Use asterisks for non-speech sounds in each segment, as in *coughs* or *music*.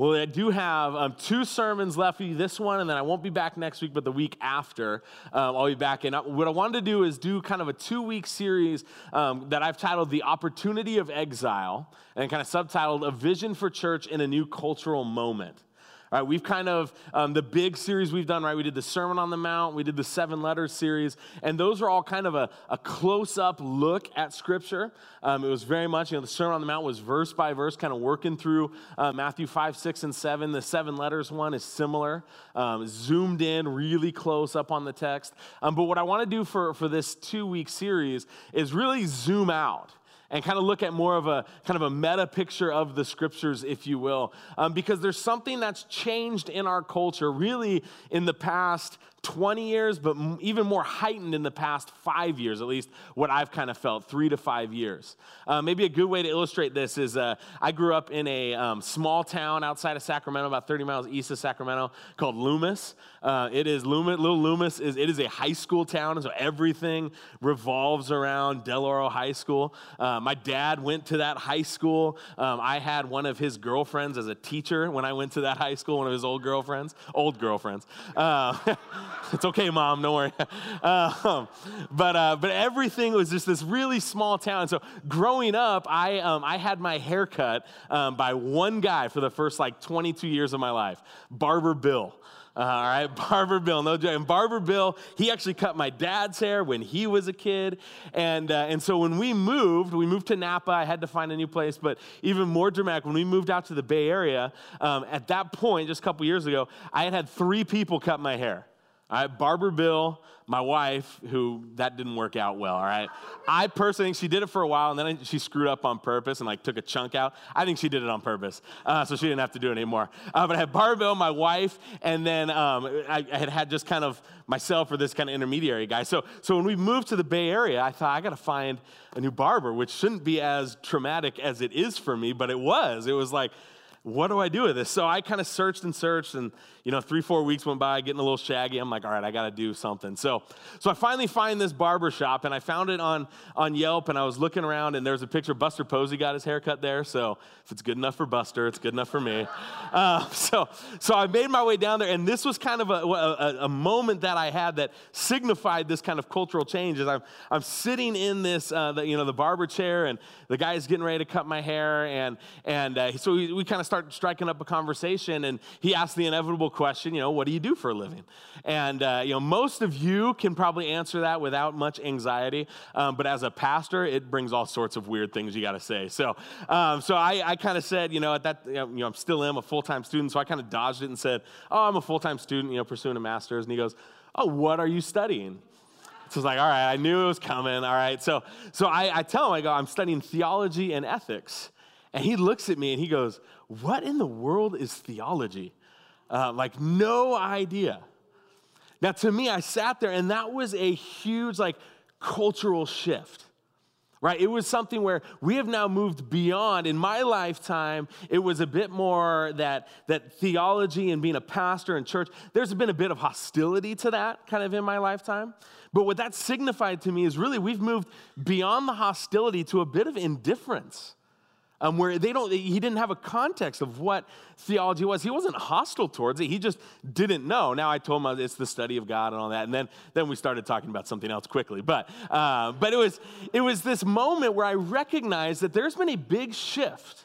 Well, I do have um, two sermons left for you this one, and then I won't be back next week, but the week after, um, I'll be back. And what I wanted to do is do kind of a two week series um, that I've titled The Opportunity of Exile, and kind of subtitled A Vision for Church in a New Cultural Moment. Right, we've kind of, um, the big series we've done, right? We did the Sermon on the Mount, we did the Seven Letters series, and those are all kind of a, a close up look at Scripture. Um, it was very much, you know, the Sermon on the Mount was verse by verse, kind of working through uh, Matthew 5, 6, and 7. The Seven Letters one is similar, um, zoomed in really close up on the text. Um, but what I want to do for, for this two week series is really zoom out and kind of look at more of a kind of a meta picture of the scriptures, if you will, um, because there's something that's changed in our culture really in the past 20 years, but even more heightened in the past five years, at least what I've kind of felt, three to five years. Uh, maybe a good way to illustrate this is uh, I grew up in a um, small town outside of Sacramento, about 30 miles east of Sacramento, called Loomis. Uh, it is Loomis, Little Loomis is it is a high school town, and so everything revolves around Del Oro High School. Uh, my dad went to that high school. Um, I had one of his girlfriends as a teacher when I went to that high school, one of his old girlfriends, old girlfriends. *laughs* *laughs* It's okay, mom, don't worry. *laughs* Um, but, uh, but everything was just this really small town. So growing up, I, um, I had my hair cut um, by one guy for the first like 22 years of my life, Barber Bill. Uh, all right, *laughs* Barber Bill, no joke. And Barber Bill, he actually cut my dad's hair when he was a kid. And, uh, and so when we moved, we moved to Napa. I had to find a new place. But even more dramatic, when we moved out to the Bay Area, um, at that point, just a couple years ago, I had had three people cut my hair. All right, Barber Bill, my wife, who that didn't work out well, all right? I personally think she did it for a while and then she screwed up on purpose and like took a chunk out. I think she did it on purpose, uh, so she didn't have to do it anymore. Uh, but I had Barber Bill, my wife, and then um, I, I, had had just kind of myself or this kind of intermediary guy. So, so when we moved to the Bay Area, I thought I got to find a new barber, which shouldn't be as traumatic as it is for me, but it was. It was like, what do I do with this? So I kind of searched and searched, and you know, three, four weeks went by, getting a little shaggy. I'm like, all right, I got to do something. So, so I finally find this barber shop, and I found it on on Yelp, and I was looking around, and there's a picture. Of Buster Posey got his haircut there. So if it's good enough for Buster, it's good enough for me. *laughs* Uh, so, so I made my way down there, and this was kind of a, a, a, moment that I had that signified this kind of cultural change. As I'm I'm sitting in this, uh, the, you know, the barber chair, and the guy's getting ready to cut my hair, and and uh, so we, we kind of start striking up a conversation, and he asked the inevitable question, you know, what do you do for a living? And, uh, you know, most of you can probably answer that without much anxiety, um, but as a pastor, it brings all sorts of weird things you got to say. So, um, so I, I kind of said, you know, at that, you know, I'm still am a full time student, so I kind of dodged it and said, oh, I'm a full time student, you know, pursuing a master's. And he goes, oh, what are you studying? So it's like, all right, I knew it was coming. All right. So, so I, I tell him, I go, I'm studying theology and ethics. And he looks at me and he goes, What in the world is theology? Uh, like, no idea. Now, to me, I sat there and that was a huge, like, cultural shift right? It was something where we have now moved beyond in my lifetime it was a bit more that that theology and being a pastor in church there's been a bit of hostility to that kind of in my lifetime. But what that signified to me is really we've moved beyond the hostility to a bit of indifference um, where they don't, he didn't have a context of what theology was. He wasn't hostile towards it. He just didn't know. Now I told him it's the study of God and all that, and then then we started talking about something else quickly. But uh, but it was it was this moment where I recognized that there's been a big shift.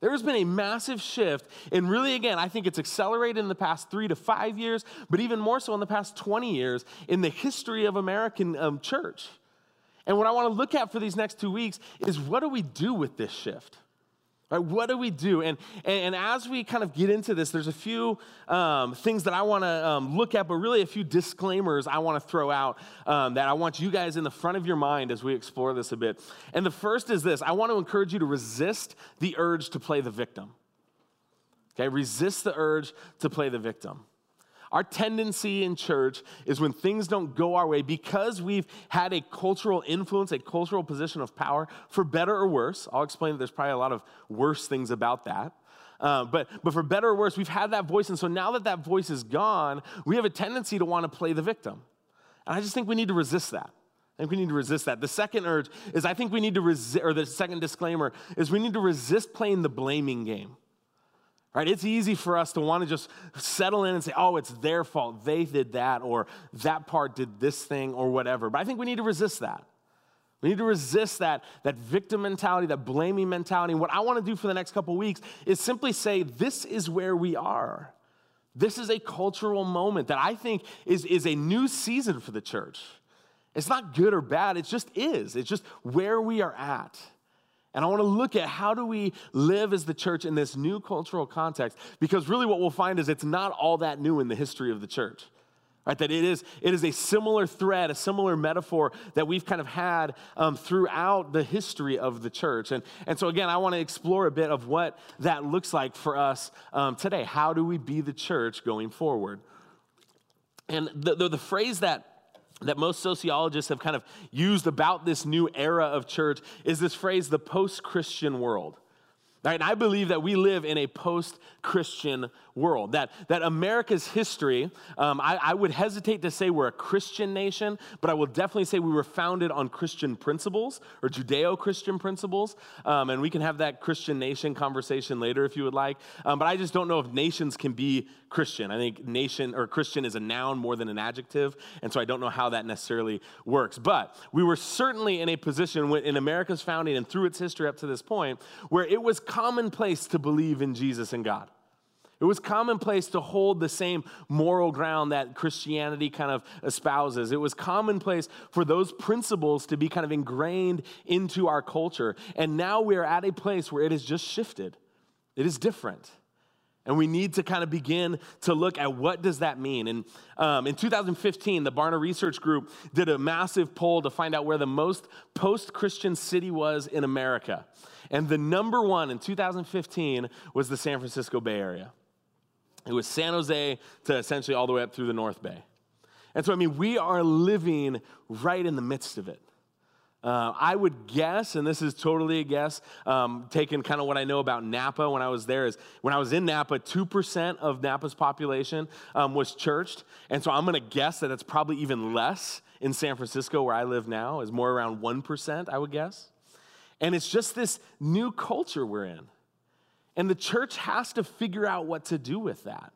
There's been a massive shift, and really, again, I think it's accelerated in the past three to five years, but even more so in the past 20 years in the history of American um, church. And what I want to look at for these next two weeks is what do we do with this shift? Right, what do we do? And, and, and, as we kind of get into this, there's a few um, things that I want to um, look at, but really a few disclaimers I want to throw out um, that I want you guys in the front of your mind as we explore this a bit. And the first is this I want to encourage you to resist the urge to play the victim. Okay, resist the urge to play the victim. Our tendency in church is when things don't go our way because we've had a cultural influence, a cultural position of power, for better or worse. I'll explain that there's probably a lot of worse things about that. Uh, but, but for better or worse, we've had that voice. And so now that that voice is gone, we have a tendency to want to play the victim. And I just think we need to resist that. I think we need to resist that. The second urge is I think we need to resist, or the second disclaimer is we need to resist playing the blaming game. Right? It's easy for us to want to just settle in and say, oh, it's their fault. They did that, or that part did this thing, or whatever. But I think we need to resist that. We need to resist that, that victim mentality, that blaming mentality. What I want to do for the next couple weeks is simply say, this is where we are. This is a cultural moment that I think is, is a new season for the church. It's not good or bad, it just is. It's just where we are at. And I want to look at how do we live as the church in this new cultural context because really what we'll find is it's not all that new in the history of the church. Right, that it is, it is a similar thread, a similar metaphor that we've kind of had um, throughout the history of the church. And, and so, again, I want to explore a bit of what that looks like for us um, today. How do we be the church going forward? And the, the, the phrase that that most sociologists have kind of used about this new era of church is this phrase, the post Christian world. Right? And I believe that we live in a post Christian world. That, that America's history, um, I, I, would hesitate to say we're a Christian nation, but I will definitely say we were founded on Christian principles or Judeo Christian principles. Um, and we can have that Christian nation conversation later if you would like. Um, but I just don't know if nations can be Christian. I think nation or Christian is a noun more than an adjective. And so I don't know how that necessarily works. But we were certainly in a position in America's founding and through its history up to this point where it was commonplace to believe in Jesus and God. It was commonplace to hold the same moral ground that Christianity kind of espouses. It was commonplace for those principles to be kind of ingrained into our culture. And now we are at a place where it has just shifted. It is different. And we need to kind of begin to look at what does that mean. And um, in 2015, the Barna Research Group did a massive poll to find out where the most post-Christian city was in America. And the number one in 2015 was the San Francisco Bay Area. It was San Jose to essentially all the way up through the North Bay. And so, I mean, we are living right in the midst of it. Uh, I would guess, and this is totally a guess, um, taking kind of what I know about Napa when I was there, is when I was in Napa, 2% of Napa's population um, was churched. And so I'm going to guess that it's probably even less in San Francisco, where I live now, is more around 1%, I would guess. And it's just this new culture we're in. And the church has to figure out what to do with that.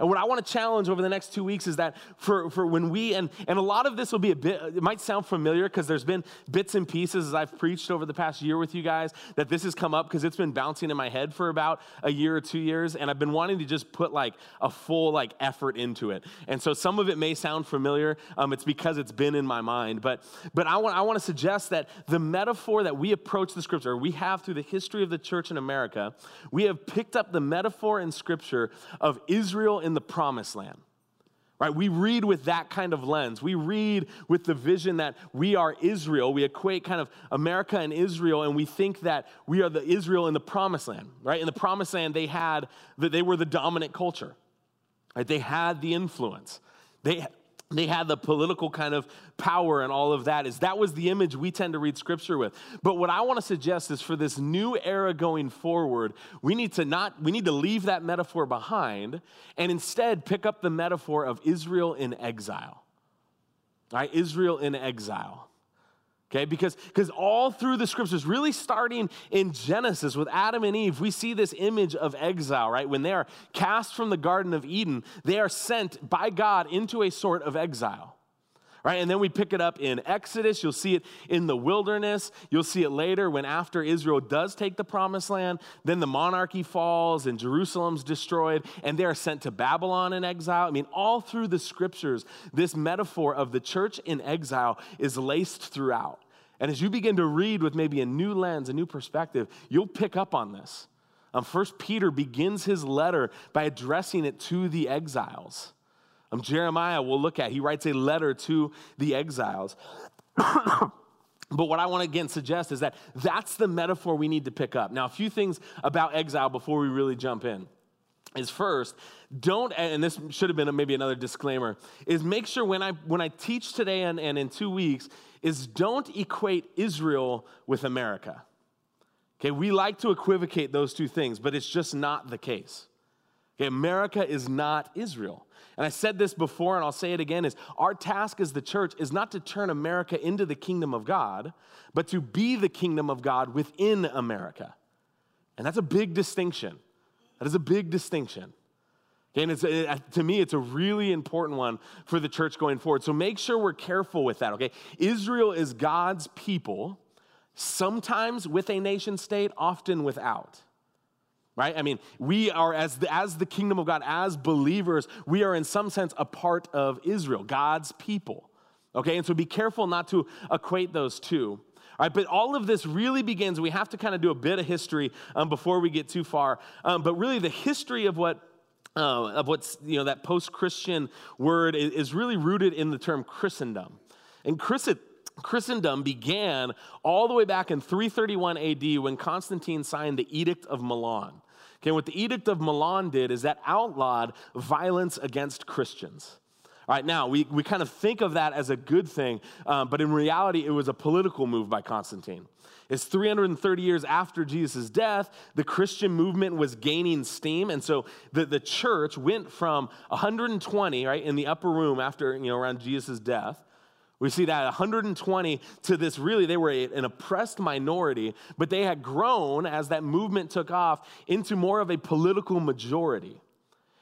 And what I want to challenge over the next two weeks is that for, for when we, and, and a lot of this will be a bit, it might sound familiar because there's been bits and pieces as I've preached over the past year with you guys that this has come up because it's been bouncing in my head for about a year or two years. And I've been wanting to just put like a full like effort into it. And so some of it may sound familiar. Um, it's because it's been in my mind. But, but I want, I want to suggest that the metaphor that we approach the scripture, we have through the history of the church in America, we have picked up the metaphor in scripture of Israel in the promised land. Right? We read with that kind of lens. We read with the vision that we are Israel. We equate kind of America and Israel, and we think that we are the Israel in the promised land. Right? In the promised land, they had that they were the dominant culture. Right? They had the influence. They they had the political kind of power and all of that. Is that was the image we tend to read scripture with. But what i want to suggest is for this new era going forward we need to not we need to leave that metaphor behind and instead pick up the metaphor of israel in exile. Right? Israel in exile Okay, because because all through the scriptures, really starting in Genesis with Adam and Eve, we see this image of exile, right? When they are cast from the Garden of Eden, they are sent by God into a sort of exile. Right? And then we pick it up in Exodus. You'll see it in the wilderness. You'll see it later when after Israel does take the promised land, then the monarchy falls and Jerusalem's destroyed, and they are sent to Babylon in exile. I mean, all through the scriptures, this metaphor of the church in exile is laced throughout. And as you begin to read with maybe a new lens, a new perspective, you'll pick up on this. Um, First Peter begins his letter by addressing it to the exiles. Um, Jeremiah, we'll look at, he writes a letter to the exiles. *coughs* but what I want to again suggest is that that's the metaphor we need to pick up. Now, a few things about exile before we really jump in is first don't and this should have been maybe another disclaimer is make sure when i when i teach today and, and in two weeks is don't equate Israel with America. Okay, we like to equivocate those two things, but it's just not the case. Okay, America is not Israel. And I said this before and I'll say it again is our task as the church is not to turn America into the kingdom of God, but to be the kingdom of God within America. And that's a big distinction. That is a big distinction. Okay, and it's, it, to me, it's a really important one for the church going forward. So make sure we're careful with that, okay? Israel is God's people, sometimes with a nation state, often without. Right? I mean, we are, as the, as the kingdom of God, as believers, we are in some sense a part of Israel, God's people. Okay, and so be careful not to equate those two. All right, but all of this really begins, we have to kind of do a bit of history um, before we get too far. Um, but really, the history of what uh, of what's you know that post-christian word is, really rooted in the term christendom. And christendom began all the way back in 331 ad when constantine signed the edict of milan. Okay what the edict of milan did is that outlawed violence against christians. All right, now we, we kind of think of that as a good thing, um, but in reality, it was a political move by Constantine. It's 330 years after Jesus' death, the Christian movement was gaining steam. And so the, the church went from 120, right, in the upper room after, you know, around Jesus' death. We see that 120 to this really, they were an oppressed minority, but they had grown as that movement took off into more of a political majority.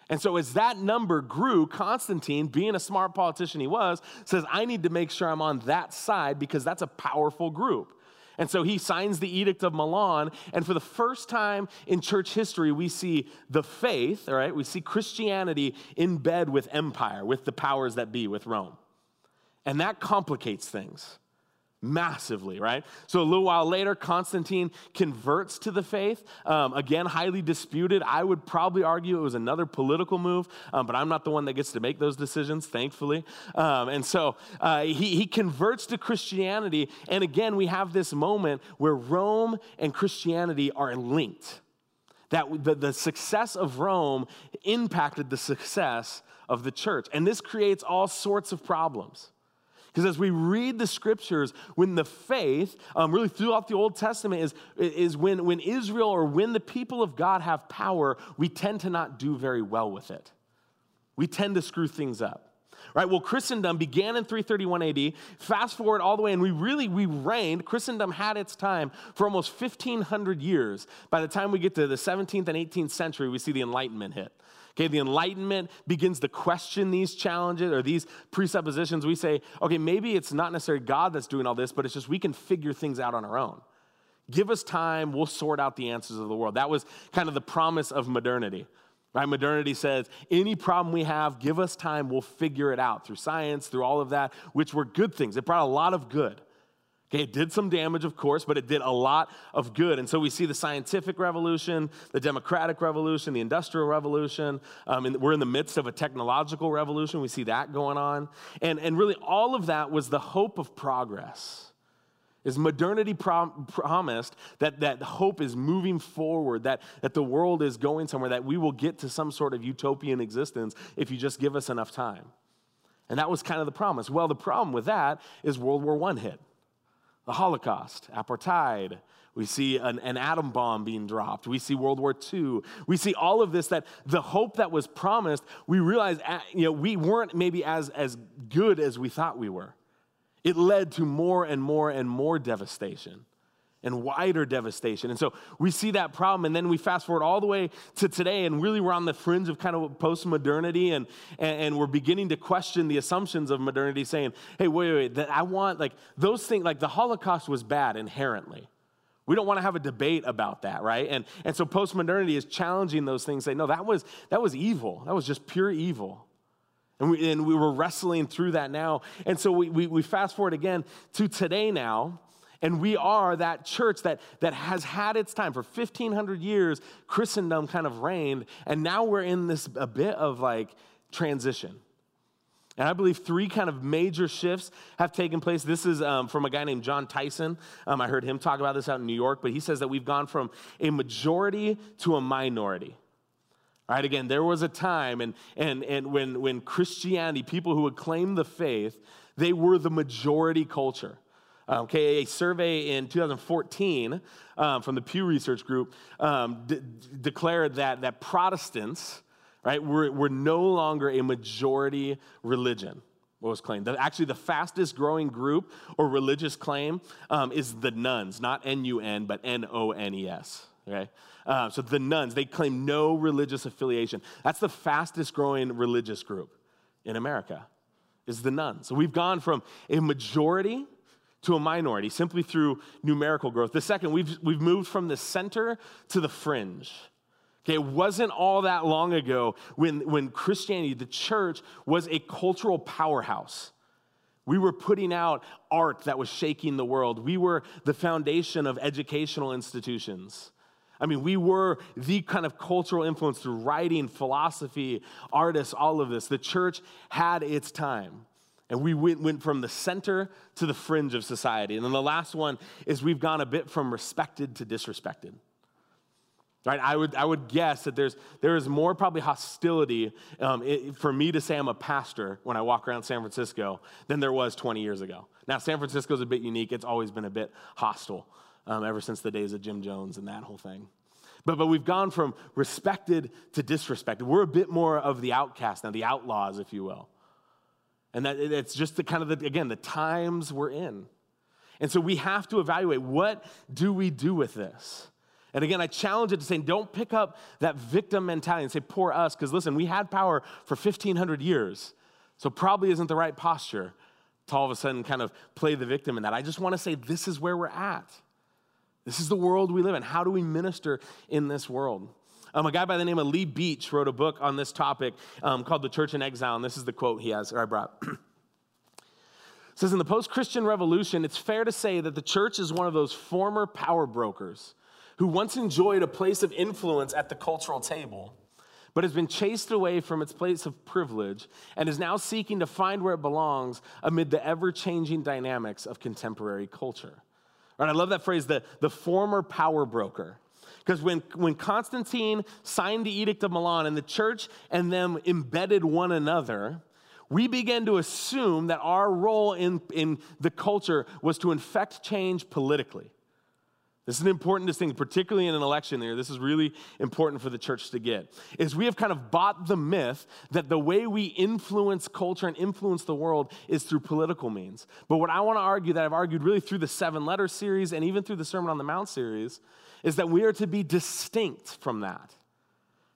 And so, as that number grew, Constantine, being a smart politician he was, says, I need to make sure I'm on that side because that's a powerful group. And so he signs the Edict of Milan. And for the first time in church history, we see the faith, all right, we see Christianity in bed with empire, with the powers that be, with Rome. And that complicates things massively, right? So a little while later, Constantine converts to the faith. Um, again, highly disputed. I would probably argue it was another political move, um, but I'm not the one that gets to make those decisions, thankfully. Um, and so uh, he, he converts to Christianity. And again, we have this moment where Rome and Christianity are linked. That the, the success of Rome impacted the success of the church. And this creates all sorts of problems. Because as we read the scriptures, when the faith, um, really throughout the Old Testament, is, is when, when Israel or when the people of God have power, we tend to not do very well with it. We tend to screw things up. Right? Well, Christendom began in 331 AD. Fast forward all the way, and we really we reigned. Christendom had its time for almost 1,500 years. By the time we get to the 17th and 18th century, we see the Enlightenment hit. Okay, the Enlightenment begins to question these challenges or these presuppositions. We say, okay, maybe it's not necessarily God that's doing all this, but it's just we can figure things out on our own. Give us time, we'll sort out the answers of the world. That was kind of the promise of modernity. Right? Modernity says, any problem we have, give us time, we'll figure it out through science, through all of that, which were good things. It brought a lot of good. Okay, it did some damage, of course, but it did a lot of good. And so we see the scientific revolution, the democratic revolution, the industrial revolution. Um, and we're in the midst of a technological revolution. We see that going on. And, and really, all of that was the hope of progress. Is modernity prom- promised that, that hope is moving forward, that, that the world is going somewhere, that we will get to some sort of utopian existence if you just give us enough time? And that was kind of the promise. Well, the problem with that is World War I hit the Holocaust, apartheid. We see an, an, atom bomb being dropped. We see World War II. We see all of this that the hope that was promised, we realize you know, we weren't maybe as, as good as we thought we were. It led to more and more and more devastation and wider devastation. And so we see that problem, and then we fast forward all the way to today, and really we're on the fringe of kind of post modernity, and, and, and, we're beginning to question the assumptions of modernity, saying, hey, wait, wait, that I want, like, those things, like the Holocaust was bad inherently. We don't want to have a debate about that, right? And, and so post modernity is challenging those things, saying, no, that was, that was evil. That was just pure evil. And we, and we were wrestling through that now. And so we, we, we fast forward again to today now. And we are that church that, that has had its time. For 1,500 years, Christendom kind of reigned. And now we're in this a bit of like transition. And I believe three kind of major shifts have taken place. This is um, from a guy named Jon Tyson. Um, I heard him talk about this out in New York, but he says that we've gone from a majority to a minority. All right, again, there was a time and, and, and when, when Christianity, people who would claim the faith, they were the majority culture. Okay, a survey in 2014 um, from the Pew Research Group um, de- declared that, that Protestants, right, were, were no longer a majority religion. What was claimed? Actually, the fastest growing group or religious claim um, is the nones, not N U N, but N O N E S. Okay? Uh, so the nones, they claim no religious affiliation. That's the fastest growing religious group in America, is the nones. So we've gone from a majority to a minority simply through numerical growth. The second, we've, we've moved from the center to the fringe. Okay, it wasn't all that long ago when, when Christianity, the church, was a cultural powerhouse. We were putting out art that was shaking the world. We were the foundation of educational institutions. I mean, we were the kind of cultural influence through writing, philosophy, artists, all of this. The church had its time. And we went, went from the center to the fringe of society. And then the last one is we've gone a bit from respected to disrespected. Right? I would, I would guess that there's, there is more probably hostility um, it, for me to say I'm a pastor when I walk around San Francisco than there was 20 years ago. Now, San Francisco is a bit unique. It's always been a bit hostile um, ever since the days of Jim Jones and that whole thing. But, but we've gone from respected to disrespected. We're a bit more of the outcast now, the outlaws, if you will. And that it's just the kind of, the, again, the times we're in. And so we have to evaluate what do we do with this? And again, I challenge it to say, don't pick up that victim mentality and say, poor us, because listen, we had power for 1,500 years. So probably isn't the right posture to all of a sudden kind of play the victim in that. I just want to say, this is where we're at. This is the world we live in. How do we minister in this world? Um, a guy by the name of Lee Beach wrote a book on this topic um, called The Church in Exile, and this is the quote he has, or I brought. *clears throat* says in the post-christian revolution it's fair to say that the church is one of those former power brokers who once enjoyed a place of influence at the cultural table but has been chased away from its place of privilege and is now seeking to find where it belongs amid the ever-changing dynamics of contemporary culture right i love that phrase the, the former power broker because when, when Constantine signed the Edict of Milan and the church and them embedded one another, we began to assume that our role in, in the culture was to infect change politically. This is an important distinction, particularly in an election year. This is really important for the church to get. Is we have kind of bought the myth that the way we influence culture and influence the world is through political means. But what I want to argue that I've argued really through the seven letter series and even through the Sermon on the Mount series is that we are to be distinct from that.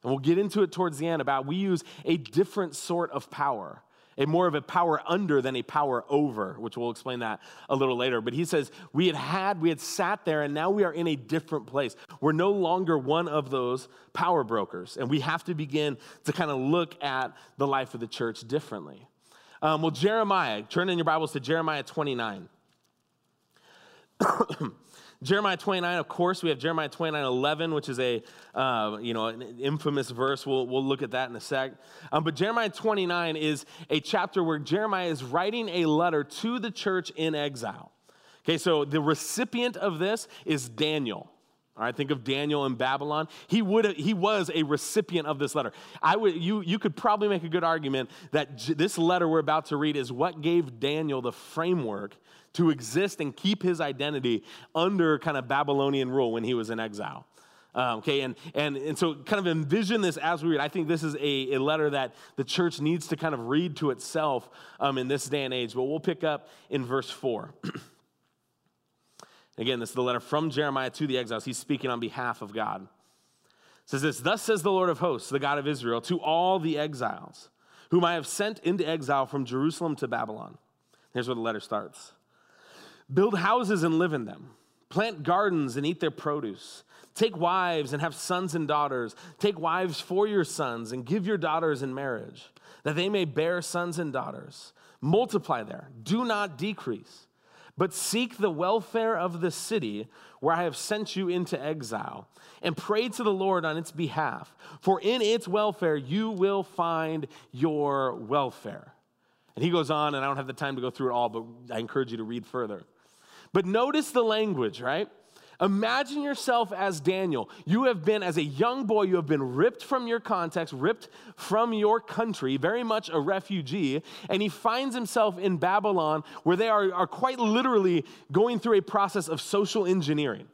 And we'll get into it towards the end about we use a different sort of power, a more of a power under than a power over, which we'll explain that a little later. But he says we had had, we had sat there, and now we are in a different place. We're no longer one of those power brokers, and we have to begin to kind of look at the life of the church differently. Um, well, Jeremiah, turn in your Bibles to Jeremiah 29. *clears throat* *coughs* Jeremiah 29, of course, we have Jeremiah 29, 11, which is a, uh, you know, an infamous verse. We'll, we'll look at that in a sec. Um, but Jeremiah 29 is a chapter where Jeremiah is writing a letter to the church in exile. Okay, so the recipient of this is Daniel. All right, think of Daniel in Babylon. He would he was a recipient of this letter. I would you you could probably make a good argument that j- this letter we're about to read is what gave Daniel the framework to exist and keep his identity under kind of Babylonian rule when he was in exile. Um, okay, and, and, and so kind of envision this as we read. I think this is a, a letter that the church needs to kind of read to itself um, in this day and age. But we'll pick up in verse 4. *clears throat* Again, this is the letter from Jeremiah to the exiles. He's speaking on behalf of God. It says this Thus says the Lord of hosts, the God of Israel, to all the exiles whom I have sent into exile from Jerusalem to Babylon. Here's where the letter starts Build houses and live in them. Plant gardens and eat their produce. Take wives and have sons and daughters. Take wives for your sons and give your daughters in marriage, that they may bear sons and daughters. Multiply there, do not decrease, but seek the welfare of the city where I have sent you into exile, and pray to the Lord on its behalf, for in its welfare you will find your welfare. And he goes on, and I don't have the time to go through it all, but I encourage you to read further. But notice the language, right? Imagine yourself as Daniel. You have been, as a young boy, you have been ripped from your context, ripped from your country, very much a refugee, and he finds himself in Babylon where they are, are quite literally going through a process of social engineering.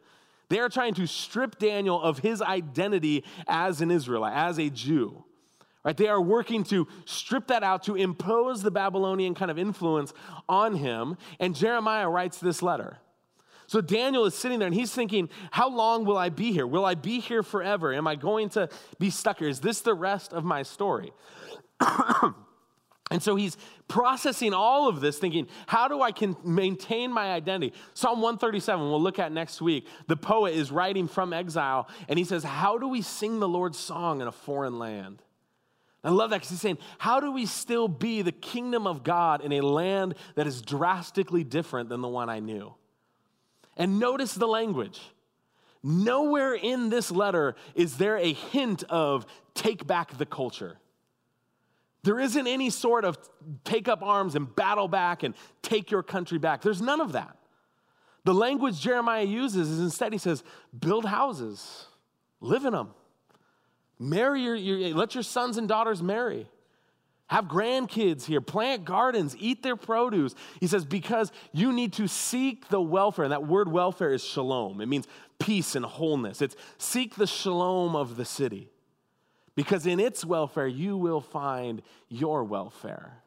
They are trying to strip Daniel of his identity as an Israelite, as a Jew. Right? They are working to strip that out, to impose the Babylonian kind of influence on him. And Jeremiah writes this letter. So Daniel is sitting there and he's thinking, How long will I be here? Will I be here forever? Am I going to be stuck here? Is this the rest of my story? *clears throat* and so he's processing all of this, thinking, How do I can maintain my identity? Psalm 137, we'll look at next week. The poet is writing from exile and he says, How do we sing the Lord's song in a foreign land? I love that because he's saying, How do we still be the kingdom of God in a land that is drastically different than the one I knew? And notice the language. Nowhere in this letter is there a hint of take back the culture. There isn't any sort of take up arms and battle back and take your country back. There's none of that. The language Jeremiah uses is instead he says, build houses, live in them, marry your, your let your sons and daughters marry. Have grandkids here, plant gardens, eat their produce. He says, because you need to seek the welfare. And that word welfare is shalom. It means peace and wholeness. It's seek the shalom of the city. Because in its welfare, you will find your welfare.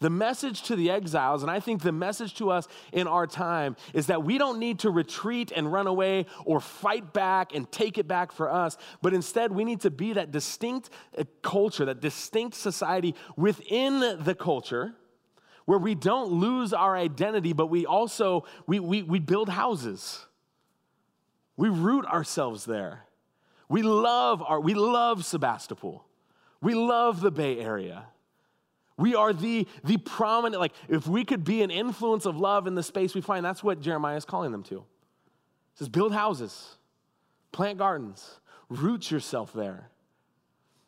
The message to the exiles, and I think the message to us in our time, is that we don't need to retreat and run away or fight back and take it back for us, but instead we need to be that distinct uh, culture, that distinct society within the culture where we don't lose our identity, but we also, we, we, we build houses. We root ourselves there. We love our, we love Sebastopol. We love the Bay Area. We are the, the prominent, like, if we could be an influence of love in the space we find, that's what Jeremiah is calling them to. He says, build houses, plant gardens, root yourself there.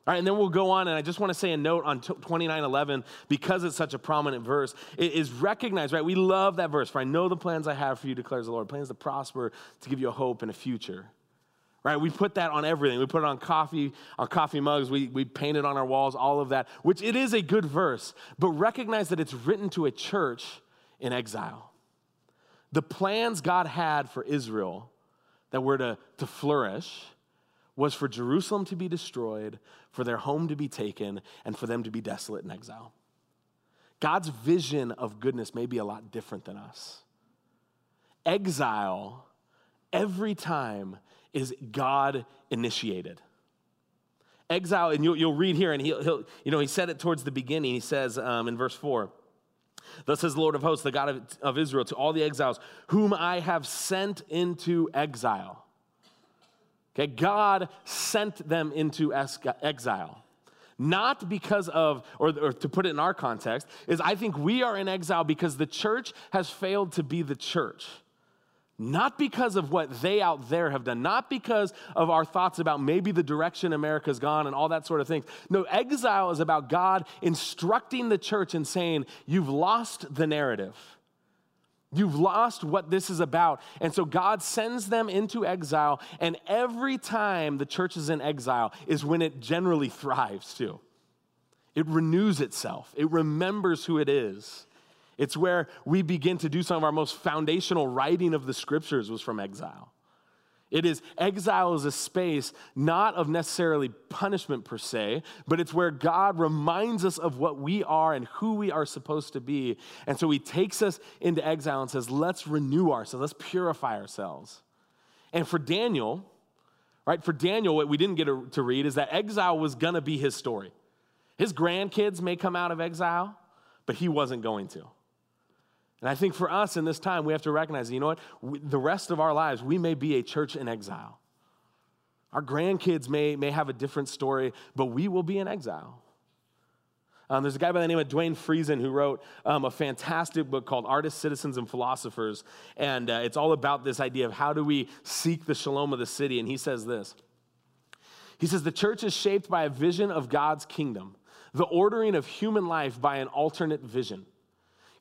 All right, and then we'll go on, and I just want to say a note on 2911 because it's such a prominent verse. It is recognized, right? We love that verse. For I know the plans I have for you, declares the Lord plans to prosper, to give you a hope and a future right? We put that on everything. We put it on coffee, on coffee mugs. We, we paint it on our walls, all of that, which it is a good verse, but recognize that it's written to a church in exile. The plans God had for Israel that were to, to flourish was for Jerusalem to be destroyed, for their home to be taken, and for them to be desolate in exile. God's vision of goodness may be a lot different than us. Exile, every time, is God initiated. Exile, and you'll, you'll read here, and he'll, he'll, you know, he said it towards the beginning. He says um, in verse 4, Thus says the Lord of hosts, the God of, of Israel, to all the exiles whom I have sent into exile. Okay, God sent them into exile. Not because of, or, or, to put it in our context, is I think we are in exile because the church has failed to be the church. Not because of what they out there have done, not because of our thoughts about maybe the direction America's gone and all that sort of thing. No, exile is about God instructing the church and saying, You've lost the narrative. You've lost what this is about. And so God sends them into exile, and every time the church is in exile is when it generally thrives too. It renews itself, it remembers who it is. It's where we begin to do some of our most foundational writing of the scriptures was from exile. It is exile is a space not of necessarily punishment per se, but it's where God reminds us of what we are and who we are supposed to be. And so he takes us into exile and says, let's renew ourselves, let's purify ourselves. And for Daniel, right, for Daniel, what we didn't get to read is that exile was gonna be his story. His grandkids may come out of exile, but he wasn't going to. And I think for us in this time, we have to recognize, you know what? We, the rest of our lives, we may be a church in exile. Our grandkids may, may have a different story, but we will be in exile. Um, there's a guy by the name of Duane Friesen who wrote um, a fantastic book called Artists, Citizens, and Philosophers. And uh, it's all about this idea of how do we seek the shalom of the city. And he says this He says, The church is shaped by a vision of God's kingdom, the ordering of human life by an alternate vision.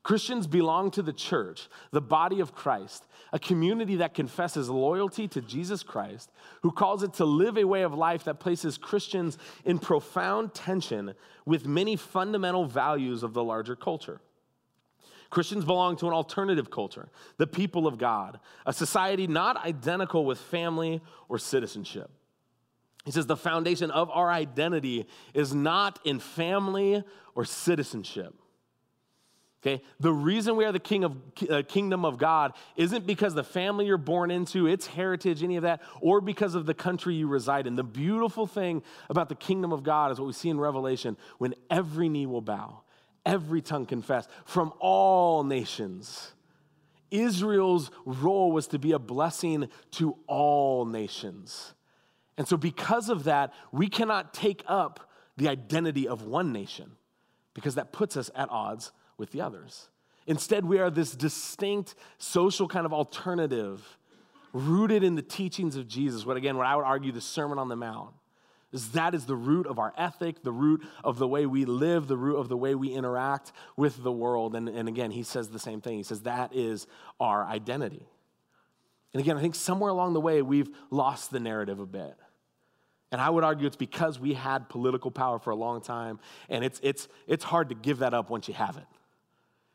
Christians belong to the church, the body of Christ, a community that confesses loyalty to Jesus Christ, who calls it to live a way of life that places Christians in profound tension with many fundamental values of the larger culture. Christians belong to an alternative culture, the people of God, a society not identical with family or citizenship. He says the foundation of our identity is not in family or citizenship Okay? The reason we are the king of, uh, kingdom of God isn't because the family you're born into, its heritage, any of that, or because of the country you reside in. The beautiful thing about the kingdom of God is what we see in Revelation when every knee will bow, every tongue confess from all nations. Israel's role was to be a blessing to all nations. And so, because of that, we cannot take up the identity of one nation because that puts us at odds with the others. Instead, we are this distinct social kind of alternative rooted in the teachings of Jesus. What again, what I would argue the Sermon on the Mount is that is the root of our ethic, the root of the way we live, the root of the way we interact with the world. And, and again, he says the same thing. He says that is our identity. And again, I think somewhere along the way, we've lost the narrative a bit. And I would argue it's because we had political power for a long time, and it's, it's, it's hard to give that up once you have it.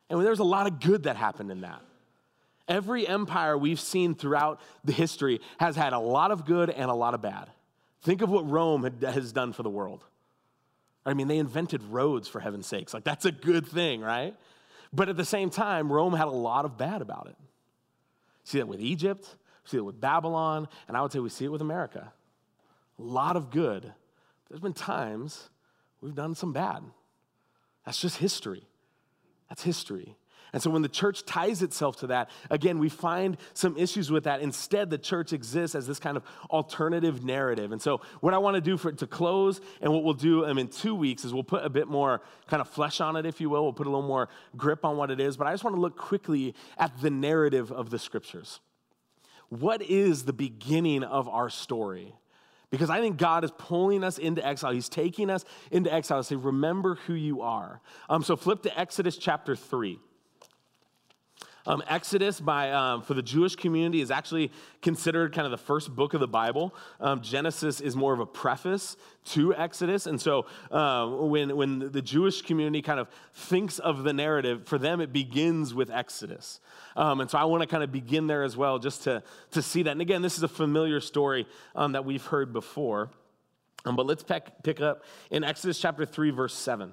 And there's a lot of good that happened in that. Every empire we've seen throughout the history has had a lot of good and a lot of bad. Think of what Rome had, has done for the world. I mean, they invented roads for heaven's sakes. Like, that's a good thing, right? But at the same time, Rome had a lot of bad about it. See that with Egypt, see that with Babylon, and I would say we see it with America. A lot of good. There's been times we've done some bad. That's just history. That's history. And so when the church ties itself to that, again, we find some issues with that. Instead, the church exists as this kind of alternative narrative. And so what I want to do for to close, and what we'll do in two weeks is we'll put a bit more kind of flesh on it, if you will. We'll put a little more grip on what it is. But I just want to look quickly at the narrative of the scriptures. What is the beginning of our story? Because I think God is pulling us into exile. He's taking us into exile to say, remember who you are. Um, so flip to Exodus chapter 3. Um, Exodus, by, um, for the Jewish community, is actually considered kind of the first book of the Bible. Um, Genesis is more of a preface to Exodus. And so uh, when, when the Jewish community kind of thinks of the narrative, for them it begins with Exodus. Um, and so I want to kind of begin there as well, just to, to see that. And again, this is a familiar story um, that we've heard before. But let's pick, pick up in Exodus chapter 3, verse 7.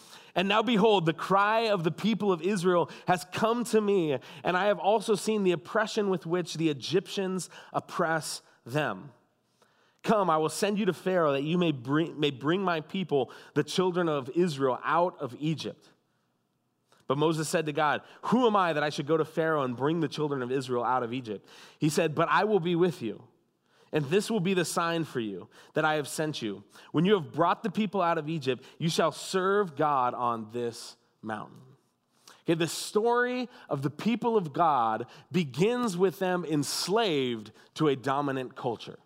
And now behold, the cry of the people of Israel has come to me, and I have also seen the oppression with which the Egyptians oppress them. Come, I will send you to Pharaoh that you may bring, may bring my people, the children of Israel, out of Egypt. But Moses said to God, Who am I that I should go to Pharaoh and bring the children of Israel out of Egypt? He said, But I will be with you. And this will be the sign for you that I have sent you. When you have brought the people out of Egypt, you shall serve God on this mountain. Okay, the story of the people of God begins with them enslaved to a dominant culture.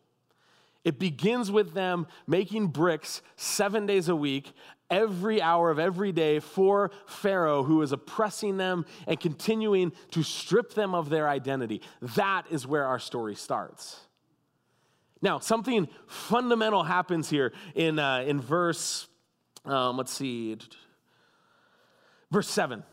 It begins with them making bricks seven days a week, every hour of every day for Pharaoh, who is oppressing them and continuing to strip them of their identity. That is where our story starts. Now, something fundamental happens here in, uh, in verse, um, let's see, verse 7.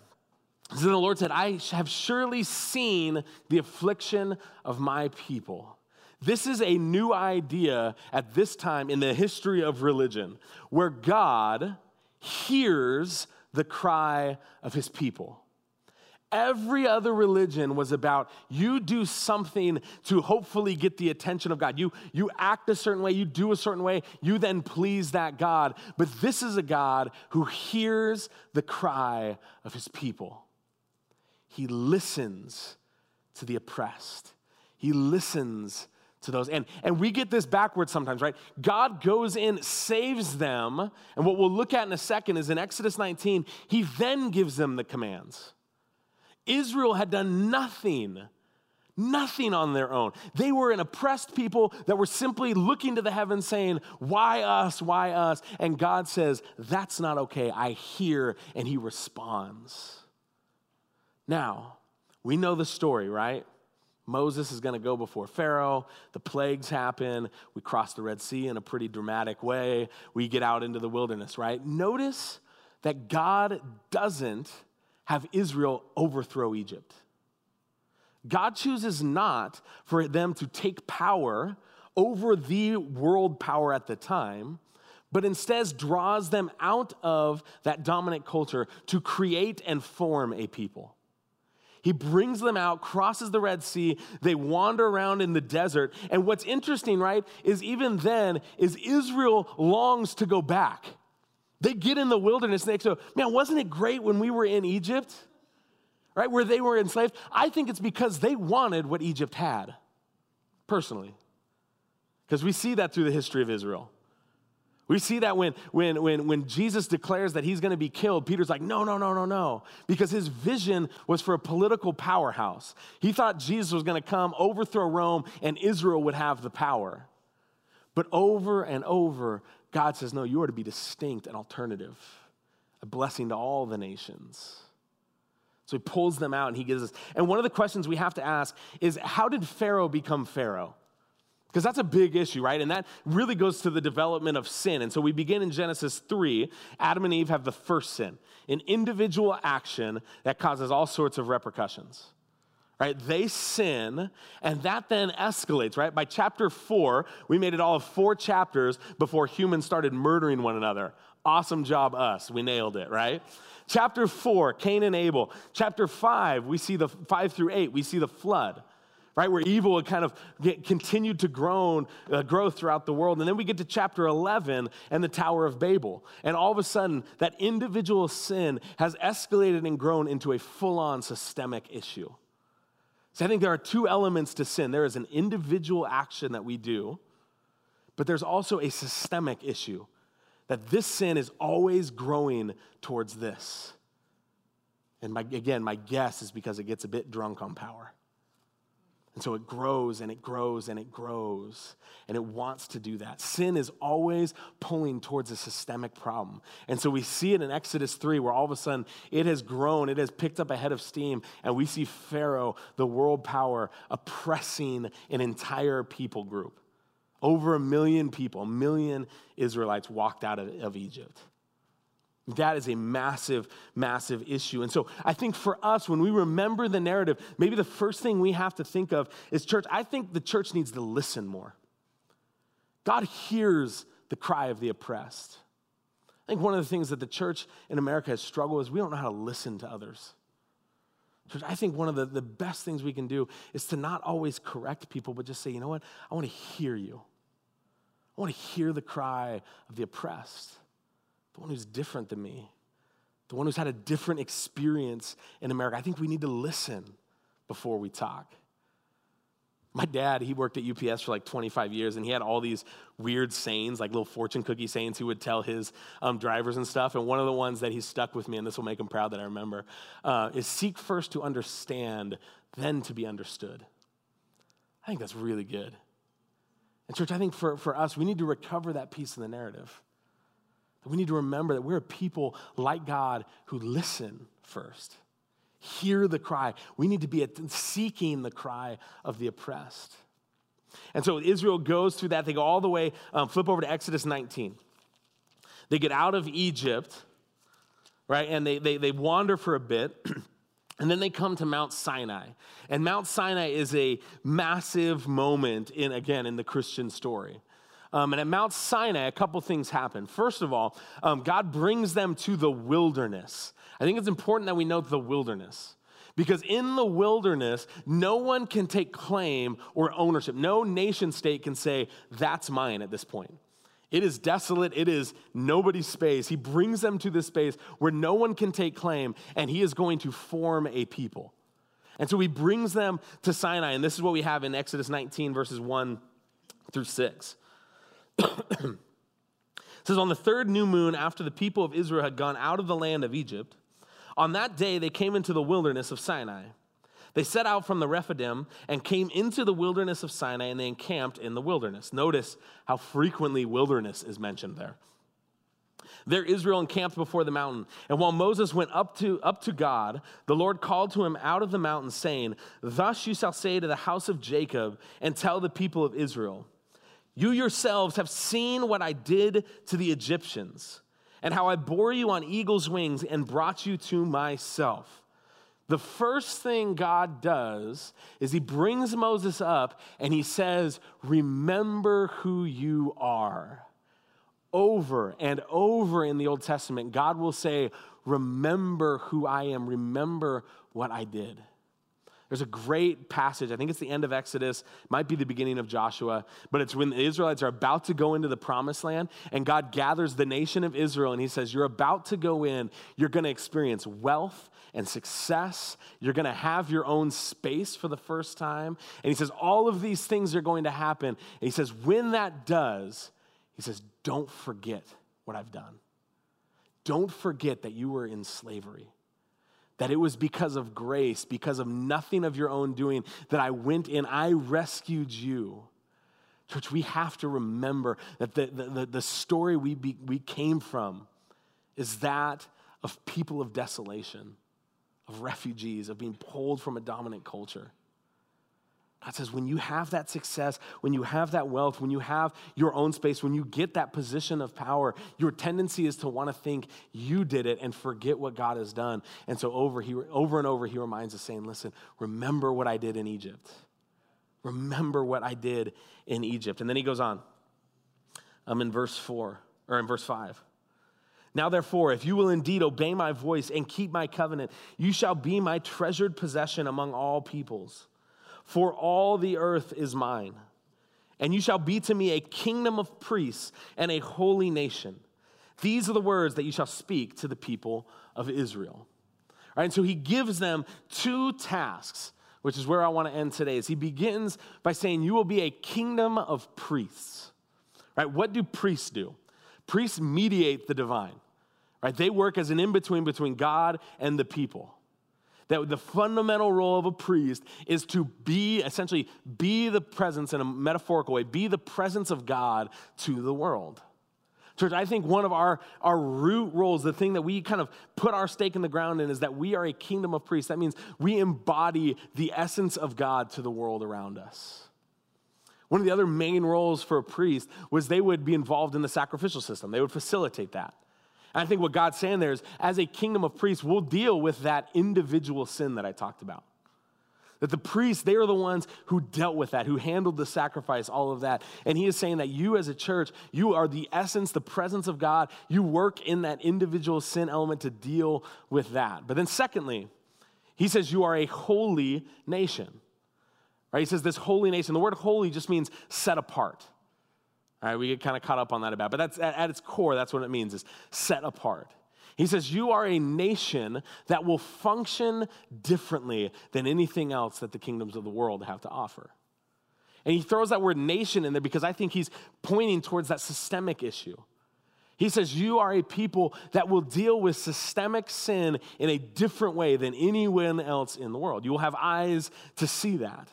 Then the Lord said, I have surely seen the affliction of my people. This is a new idea at this time in the history of religion where God hears the cry of his people. Every other religion was about you do something to hopefully get the attention of God. You, you act a certain way, you do a certain way, you then please that God. But this is a God who hears the cry of his people. He listens to the oppressed, he listens to those. And, and we get this backwards sometimes, right? God goes in, saves them. And what we'll look at in a second is in Exodus 19, he then gives them the commands. Israel had done nothing, nothing on their own. They were an oppressed people that were simply looking to the heavens saying, Why us? Why us? And God says, That's not okay. I hear, and He responds. Now, we know the story, right? Moses is going to go before Pharaoh. The plagues happen. We cross the Red Sea in a pretty dramatic way. We get out into the wilderness, right? Notice that God doesn't have Israel overthrow Egypt. God chooses not for them to take power over the world power at the time, but instead draws them out of that dominant culture to create and form a people. He brings them out, crosses the Red Sea, they wander around in the desert. And what's interesting, right, is even then is Israel longs to go back. They get in the wilderness and they go, man, wasn't it great when we were in Egypt? Right, where they were enslaved? I think it's because they wanted what Egypt had, personally. Because we see that through the history of Israel. We see that when, when, when, when Jesus declares that he's going to be killed, Peter's like, no, no, no, no, no. Because his vision was for a political powerhouse. He thought Jesus was going to come, overthrow Rome, and Israel would have the power. But over and over, God says, no, you are to be distinct and alternative, a blessing to all the nations. So he pulls them out and he gives us. And one of the questions we have to ask is how did Pharaoh become Pharaoh? Because that's a big issue, right? And that really goes to the development of sin. And so we begin in Genesis 3. Adam and Eve have the first sin, an individual action that causes all sorts of repercussions. Right? They sin, and that then escalates, right? By chapter four, we made it all of four chapters before humans started murdering one another. Awesome job, us. We nailed it, right? Chapter four, Cain and Abel. Chapter five, we see the five through eight, we see the flood right? Where evil kind of get, continued to grow, uh, grow throughout the world. And then we get to chapter 11 and the Tower of Babel. And all of a sudden, that individual sin has escalated and grown into a full on systemic issue. So I think there are two elements to sin there is an individual action that we do, but there's also a systemic issue that this sin is always growing towards this. And my, again, my guess is because it gets a bit drunk on power. And so it grows and it grows and it grows, and it wants to do that. Sin is always pulling towards a systemic problem. And so we see it in Exodus 3, where all of a sudden it has grown, it has picked up a head of steam, and we see Pharaoh, the world power, oppressing an entire people group. Over a million people, a million Israelites walked out of, of Egypt. That is a massive, massive issue. And so I think for us, when we remember the narrative, maybe the first thing we have to think of is church. I think the church needs to listen more. God hears the cry of the oppressed. I think one of the things that the church in America has struggled is we don't know how to listen to others. Church, I think one of the, the best things we can do is to not always correct people, but just say, you know what? I want to hear you. I want to hear the cry of the oppressed the one who's different than me, the one who's had a different experience in America. I think we need to listen before we talk. My dad, he worked at UPS for like 25 years, and he had all these weird sayings, like little fortune cookie sayings he would tell his um, drivers and stuff. And one of the ones that he stuck with me, and this will make him proud that I remember, uh, is seek first to understand, then to be understood. I think that's really good. And, church, I think for, for us, we need to recover that piece of the narrative. We need to remember that we're a people like God who listen first, hear the cry. We need to be seeking the cry of the oppressed. And so Israel goes through that. They go all the way, um, flip over to Exodus 19. They get out of Egypt, right? And they, they, they wander for a bit. *clears throat* And then they come to Mount Sinai. And Mount Sinai is a massive moment in, again, in the Christian story. Um, and at Mount Sinai, a couple things happen. First of all, um, God brings them to the wilderness. I think it's important that we note the wilderness. Because in the wilderness, no one can take claim or ownership. No nation state can say, that's mine at this point. It is desolate. It is nobody's space. He brings them to this space where no one can take claim, and he is going to form a people. And so he brings them to Sinai, and this is what we have in Exodus 19, verses 1 through 6. It says, On the third new moon, after the people of Israel had gone out of the land of Egypt, on that day they came into the wilderness of Sinai. They set out from the Rephidim and came into the wilderness of Sinai, and they encamped in the wilderness. Notice how frequently wilderness is mentioned there. There Israel encamped before the mountain. And while Moses went up to, up to God, the Lord called to him out of the mountain, saying, Thus you shall say to the house of Jacob and tell the people of Israel, You yourselves have seen what I did to the Egyptians, and how I bore you on eagle's wings and brought you to myself. The first thing God does is he brings Moses up and he says, Remember who you are over and over in the Old Testament, God will say, Remember who I am, remember what I did. There's a great passage. I think it's the end of Exodus, might be the beginning of Joshua, but it's when the Israelites are about to go into the promised land, and God gathers the nation of Israel, and He says, You're about to go in, you're going to experience wealth and success. You're going to have your own space for the first time. And He says, All of these things are going to happen. And He says, When that does, he says, Don't forget what I've done. Don't forget that you were in slavery, that it was because of grace, because of nothing of your own doing, that I went in, I rescued you. Church, we have to remember that the, the, the story we, be, we came from is that of people of desolation, of refugees, of being pulled from a dominant culture. God says, when you have that success, when you have that wealth, when you have your own space, when you get that position of power, your tendency is to want to think you did it and forget what God has done. And so over, he, over and over, he reminds us, saying, Listen, remember what I did in Egypt. Remember what I did in Egypt. And then he goes on. I'm in verse 4, or in verse 5. Now, therefore, if you will indeed obey my voice and keep my covenant, you shall be my treasured possession among all peoples. For all the earth is mine, and you shall be to me a kingdom of priests and a holy nation. These are the words that you shall speak to the people of Israel. All right, and so he gives them two tasks, which is where I want to end today. Is he begins by saying, You will be a kingdom of priests. Right? What do priests do? Priests mediate the divine. Right? They work as an in-between between God and the people that the fundamental role of a priest is to be essentially be the presence in a metaphorical way be the presence of god to the world. Church i think one of our, our root roles the thing that we kind of put our stake in the ground in is that we are a kingdom of priests. That means we embody the essence of god to the world around us. One of the other main roles for a priest was they would be involved in the sacrificial system. They would facilitate that I think what God's saying there is, as a kingdom of priests, we'll deal with that individual sin that I talked about. That the priests, they are the ones who dealt with that, who handled the sacrifice, all of that. And he is saying that you, as a church, you are the essence, the presence of God. You work in that individual sin element to deal with that. But then, secondly, he says you are a holy nation. Right? He says this holy nation. The word holy just means set apart. All right, we get kind of caught up on that about, but that's at, at its core, that's what it means is set apart. He says, You are a nation that will function differently than anything else that the kingdoms of the world have to offer. And he throws that word nation in there because I think he's pointing towards that systemic issue. He says, You are a people that will deal with systemic sin in a different way than anyone else in the world. You will have eyes to see that.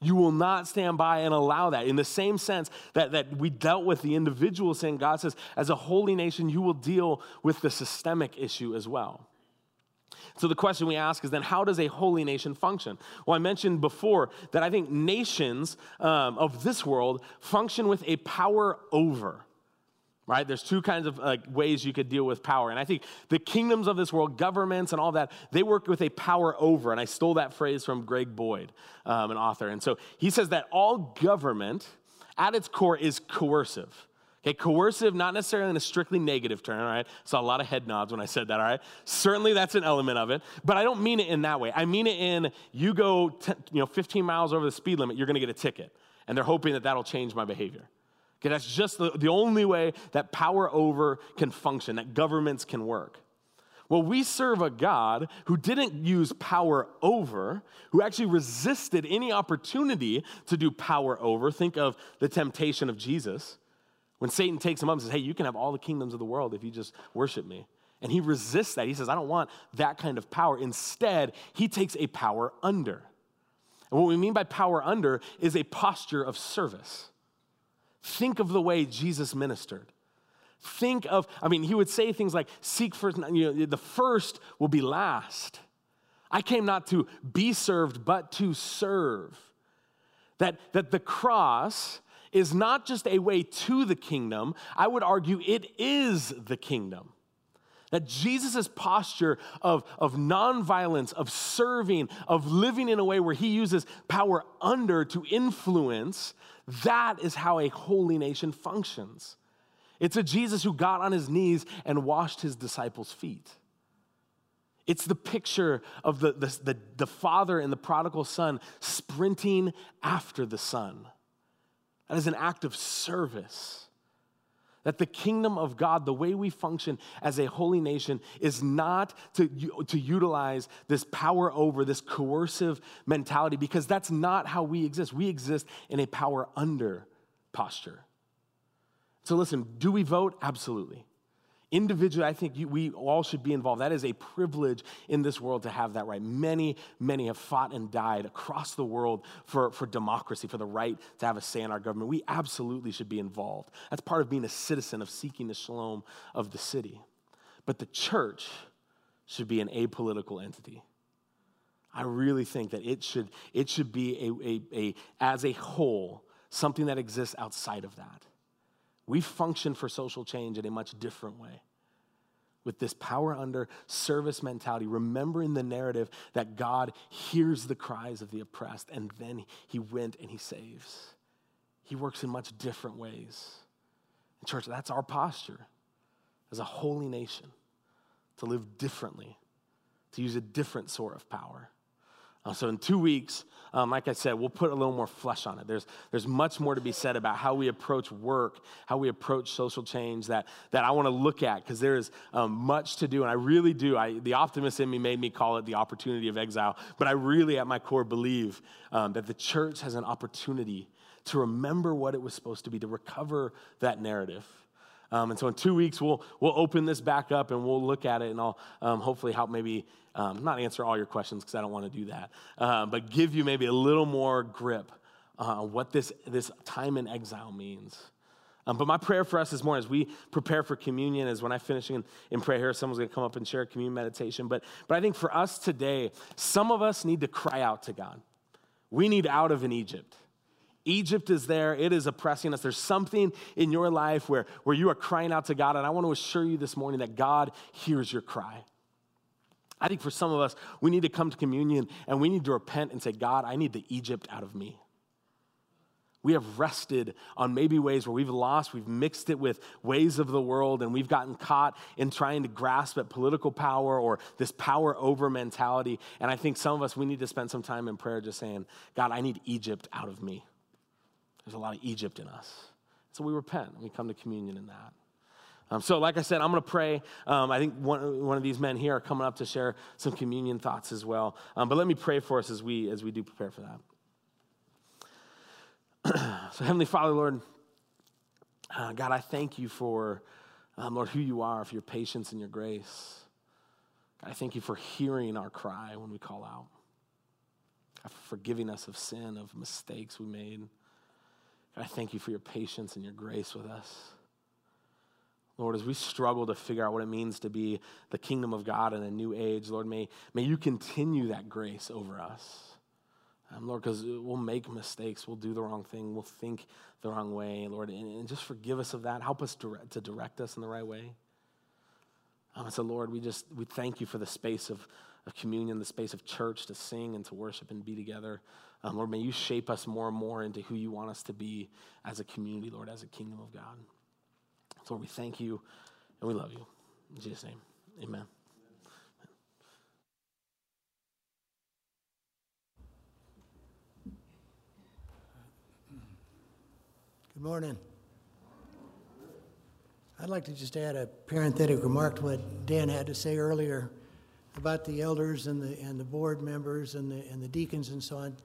You will not stand by and allow that. In the same sense that, that we dealt with the individual sin, God says, as a holy nation, you will deal with the systemic issue as well. So the question we ask is then, how does a holy nation function? Well, I mentioned before that I think nations um, of this world function with a power over right? There's two kinds of like, ways you could deal with power. And I think the kingdoms of this world, governments and all that, they work with a power over. And I stole that phrase from Greg Boyd, um, an author. And so he says that all government at its core is coercive. Okay, coercive, not necessarily in a strictly negative term, all right? Saw a lot of head nods when I said that, all right? Certainly that's an element of it, but I don't mean it in that way. I mean it in you go, you know, 15 miles over the speed limit, you're gonna get a ticket. And they're hoping that that'll change my behavior. Okay, that's just the, the only way that power over can function, that governments can work. Well, we serve a God who didn't use power over, who actually resisted any opportunity to do power over. Think of the temptation of Jesus. When Satan takes him up and says, Hey, you can have all the kingdoms of the world if you just worship me. And he resists that. He says, I don't want that kind of power. Instead, he takes a power under. And what we mean by power under is a posture of service. Think of the way Jesus ministered. Think of, I mean, he would say things like, seek first, you know, the first will be last. I came not to be served, but to serve. That, that the cross is not just a way to the kingdom, I would argue it is the kingdom. That Jesus' posture of, of nonviolence, of serving, of living in a way where he uses power under to influence, that is how a holy nation functions. It's a Jesus who got on his knees and washed his disciples' feet. It's the picture of the, the, the, the, father and the prodigal son sprinting after the son. That is an act of service. That the kingdom of God, the way we function as a holy nation, is not to, to utilize this power over, this coercive mentality, because that's not how we exist. We exist in a power under posture. So, listen, do we vote? Absolutely. Individually, I think you, we all should be involved. That is a privilege in this world to have that right. Many, many have fought and died across the world for, for democracy, for the right to have a say in our government. We absolutely should be involved. That's part of being a citizen, of seeking the shalom of the city. But the church should be an apolitical entity. I really think that it should, it should be, a, a, a, as a whole, something that exists outside of that. We function for social change in a much different way. With this power under service mentality, remembering the narrative that God hears the cries of the oppressed and then he went and he saves. He works in much different ways. In church, that's our posture as a holy nation to live differently, to use a different sort of power. Uh, so, in two weeks, um, like I said, we'll put a little more flesh on it. There's, there's much more to be said about how we approach work, how we approach social change that, that I want to look at because there is um, much to do. And I really do. I, the optimist in me made me call it the opportunity of exile. But I really, at my core, believe um, that the church has an opportunity to remember what it was supposed to be, to recover that narrative. Um, and so in two weeks, we'll, we'll open this back up and we'll look at it and I'll um, hopefully help maybe um, not answer all your questions because I don't want to do that, uh, but give you maybe a little more grip uh, on what this, this time in exile means. Um, but my prayer for us this morning as we prepare for communion is when I finish in, in prayer here, someone's going to come up and share a communion meditation. But, but I think for us today, some of us need to cry out to God. We need out of an Egypt. Egypt is there, it is oppressing us. There's something in your life where, where you are crying out to God, and I want to assure you this morning that God hears your cry. I think for some of us, we need to come to communion and we need to repent and say, God, I need the Egypt out of me. We have rested on maybe ways where we've lost, we've mixed it with ways of the world, and we've gotten caught in trying to grasp at political power or this power over mentality. And I think some of us, we need to spend some time in prayer just saying, God, I need Egypt out of me. There's a lot of Egypt in us. So we repent and we come to communion in that. Um, so, like I said, I'm going to pray. Um, I think one, one of these men here are coming up to share some communion thoughts as well. Um, but let me pray for us as we as we do prepare for that. *clears throat* so, Heavenly Father, Lord, uh, God, I thank you for, um, Lord, who you are, for your patience and your grace. God, I thank you for hearing our cry when we call out, God, for forgiving us of sin, of mistakes we made. God, I thank you for your patience and your grace with us. Lord, as we struggle to figure out what it means to be the kingdom of God in a new age, Lord, may, may you continue that grace over us. Um, Lord, because we'll make mistakes, we'll do the wrong thing, we'll think the wrong way, Lord, and, and just forgive us of that. Help us direct, to direct us in the right way. Um, so, Lord, we just we thank you for the space of, of communion, the space of church to sing and to worship and be together. Um, Lord, may you shape us more and more into who you want us to be as a community, Lord, as a kingdom of God. Lord, we thank you and we love you. In Jesus' name, amen. Good morning. I'd like to just add a parenthetic remark to what Dan had to say earlier about the elders and the, and the board members and the, and the deacons and so on.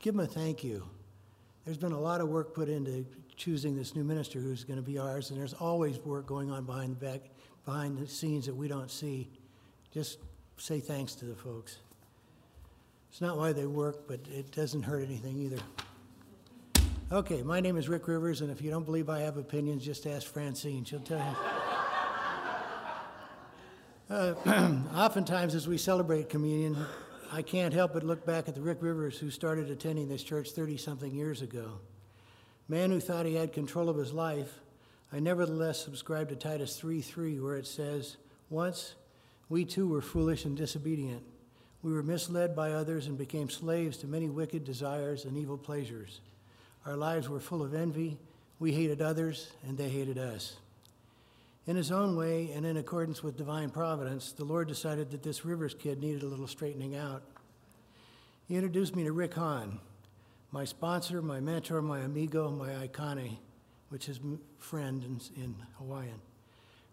Give them a thank you. There's been a lot of work put into choosing this new minister who's going to be ours, and there's always work going on behind the back, behind the scenes that we don't see. Just say thanks to the folks. It's not why they work, but it doesn't hurt anything either. Okay, my name is Rick Rivers, and if you don't believe I have opinions, just ask Francine. She'll tell you. Uh, *clears throat* oftentimes, as we celebrate communion, I can't help but look back at the Rick Rivers who started attending this church 30 something years ago. Man who thought he had control of his life, I nevertheless subscribe to Titus 3 3, where it says, Once we too were foolish and disobedient. We were misled by others and became slaves to many wicked desires and evil pleasures. Our lives were full of envy. We hated others, and they hated us. In his own way and in accordance with divine providence, the Lord decided that this Rivers kid needed a little straightening out. He introduced me to Rick Hahn, my sponsor, my mentor, my amigo, my aikane, which is friend in, in Hawaiian.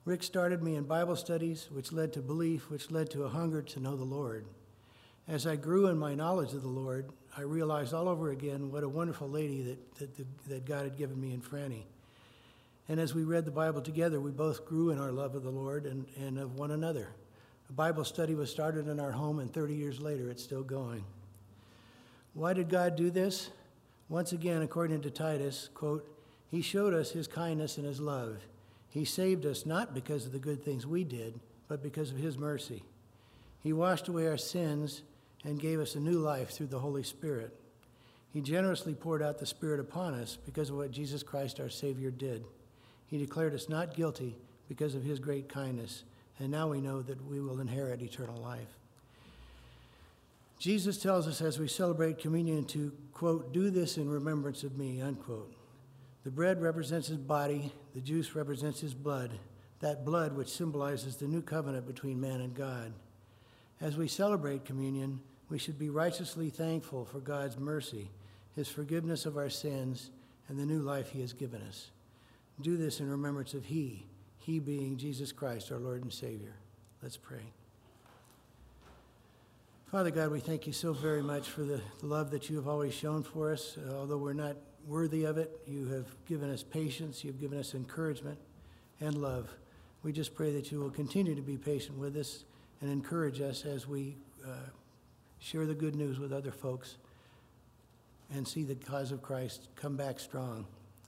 Rick started me in Bible studies, which led to belief, which led to a hunger to know the Lord. As I grew in my knowledge of the Lord, I realized all over again what a wonderful lady that, that, that God had given me in Franny. And as we read the Bible together, we both grew in our love of the Lord and, and of one another. A Bible study was started in our home, and 30 years later, it's still going. Why did God do this? Once again, according to Titus, quote, He showed us His kindness and His love. He saved us not because of the good things we did, but because of His mercy. He washed away our sins and gave us a new life through the Holy Spirit. He generously poured out the Spirit upon us because of what Jesus Christ our Savior did. He declared us not guilty because of his great kindness, and now we know that we will inherit eternal life. Jesus tells us as we celebrate communion to, quote, do this in remembrance of me, unquote. The bread represents his body, the juice represents his blood, that blood which symbolizes the new covenant between man and God. As we celebrate communion, we should be righteously thankful for God's mercy, his forgiveness of our sins, and the new life he has given us. Do this in remembrance of He, He being Jesus Christ, our Lord and Savior. Let's pray. Father God, we thank you so very much for the love that you have always shown for us. Uh, although we're not worthy of it, you have given us patience, you've given us encouragement and love. We just pray that you will continue to be patient with us and encourage us as we uh, share the good news with other folks and see the cause of Christ come back strong.